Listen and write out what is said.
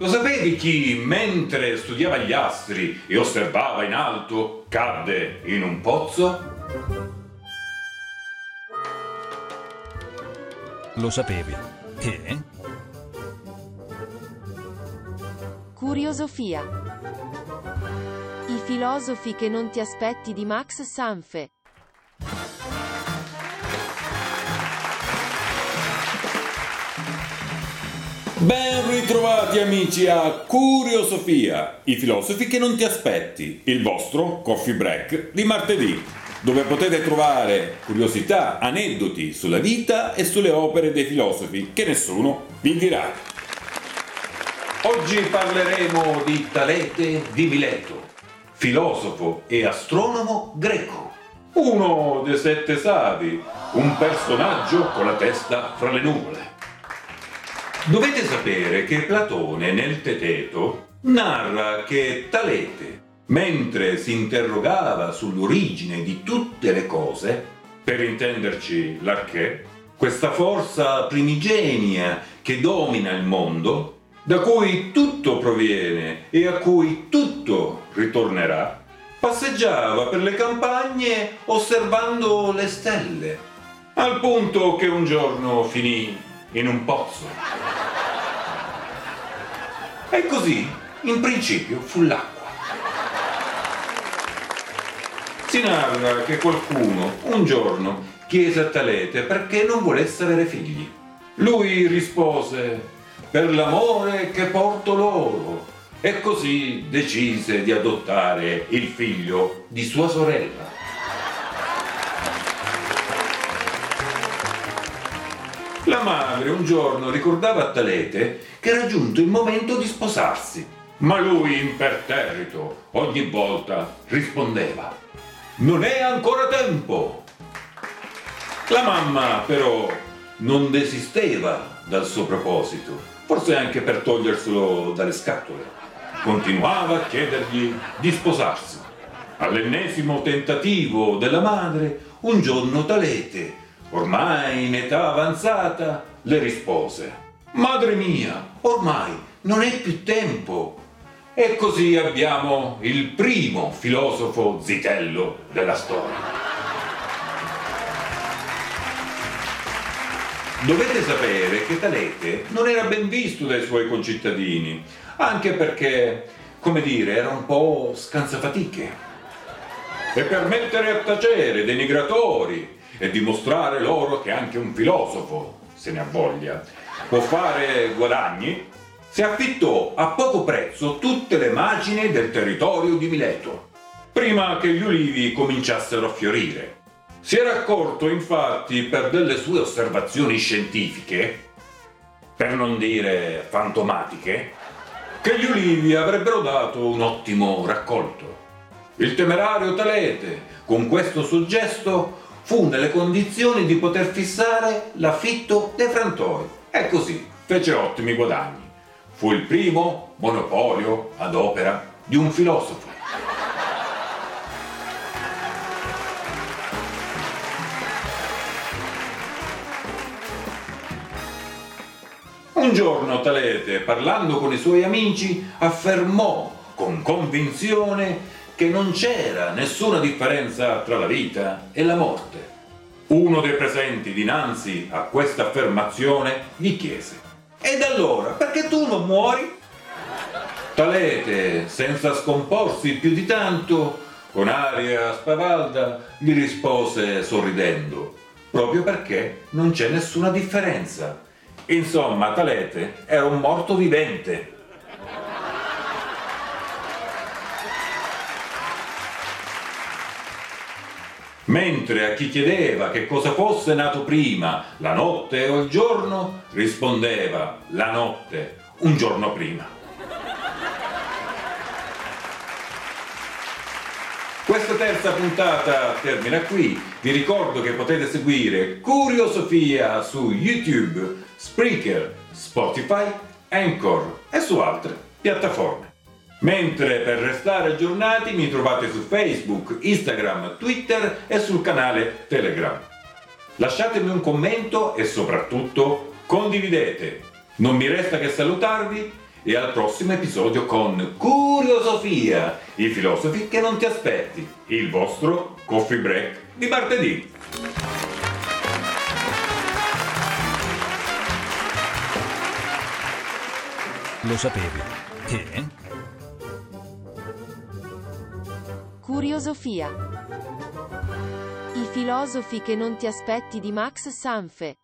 Lo sapevi chi, mentre studiava gli astri e osservava in alto, cadde in un pozzo? Lo sapevi? Che? Curiosofia. I filosofi che non ti aspetti di Max Sanfe. Ben ritrovati amici a Curiosofia, i filosofi che non ti aspetti, il vostro coffee break di martedì, dove potete trovare curiosità, aneddoti sulla vita e sulle opere dei filosofi che nessuno vi dirà. Oggi parleremo di Talete di Mileto, filosofo e astronomo greco, uno dei sette savi, un personaggio con la testa fra le nuvole. Dovete sapere che Platone nel Teteto narra che Talete, mentre si interrogava sull'origine di tutte le cose, per intenderci l'arché, questa forza primigenia che domina il mondo, da cui tutto proviene e a cui tutto ritornerà, passeggiava per le campagne osservando le stelle, al punto che un giorno finì in un pozzo. E così, in principio, fu l'acqua. Si narra che qualcuno un giorno chiese a Talete perché non volesse avere figli. Lui rispose per l'amore che porto loro e così decise di adottare il figlio di sua sorella. La madre un giorno ricordava a Talete che era giunto il momento di sposarsi, ma lui imperterrito ogni volta rispondeva Non è ancora tempo. La mamma però non desisteva dal suo proposito, forse anche per toglierselo dalle scatole. Continuava a chiedergli di sposarsi. All'ennesimo tentativo della madre, un giorno Talete ormai in età avanzata, le rispose, Madre mia, ormai non è più tempo. E così abbiamo il primo filosofo zitello della storia. Dovete sapere che Talete non era ben visto dai suoi concittadini, anche perché, come dire, era un po' scansafatiche. E per mettere a tacere denigratori e dimostrare loro che anche un filosofo, se ne ha voglia, può fare guadagni, si affittò a poco prezzo tutte le macine del territorio di Mileto, prima che gli ulivi cominciassero a fiorire. Si era accorto infatti per delle sue osservazioni scientifiche, per non dire fantomatiche, che gli ulivi avrebbero dato un ottimo raccolto. Il temerario Talete, con questo suggesto, fu nelle condizioni di poter fissare l'affitto dei frantoi così fece ottimi guadagni. Fu il primo monopolio ad opera di un filosofo. Un giorno Talete, parlando con i suoi amici, affermò con convinzione che non c'era nessuna differenza tra la vita e la morte. Uno dei presenti dinanzi a questa affermazione gli chiese Ed allora, perché tu non muori? Talete, senza scomporsi più di tanto, con aria spavalda, gli rispose sorridendo proprio perché non c'è nessuna differenza. Insomma, Talete era un morto vivente. Mentre a chi chiedeva che cosa fosse nato prima, la notte o il giorno, rispondeva la notte, un giorno prima. Questa terza puntata termina qui. Vi ricordo che potete seguire Curiosofia su YouTube, Spreaker, Spotify, Anchor e su altre piattaforme. Mentre per restare aggiornati mi trovate su Facebook, Instagram, Twitter e sul canale Telegram. Lasciatemi un commento e soprattutto condividete. Non mi resta che salutarvi e al prossimo episodio con Curiosofia, i filosofi che non ti aspetti, il vostro coffee break di martedì. Lo sapevi? Che? Curiosofia. I filosofi che non ti aspetti di Max Sanfe.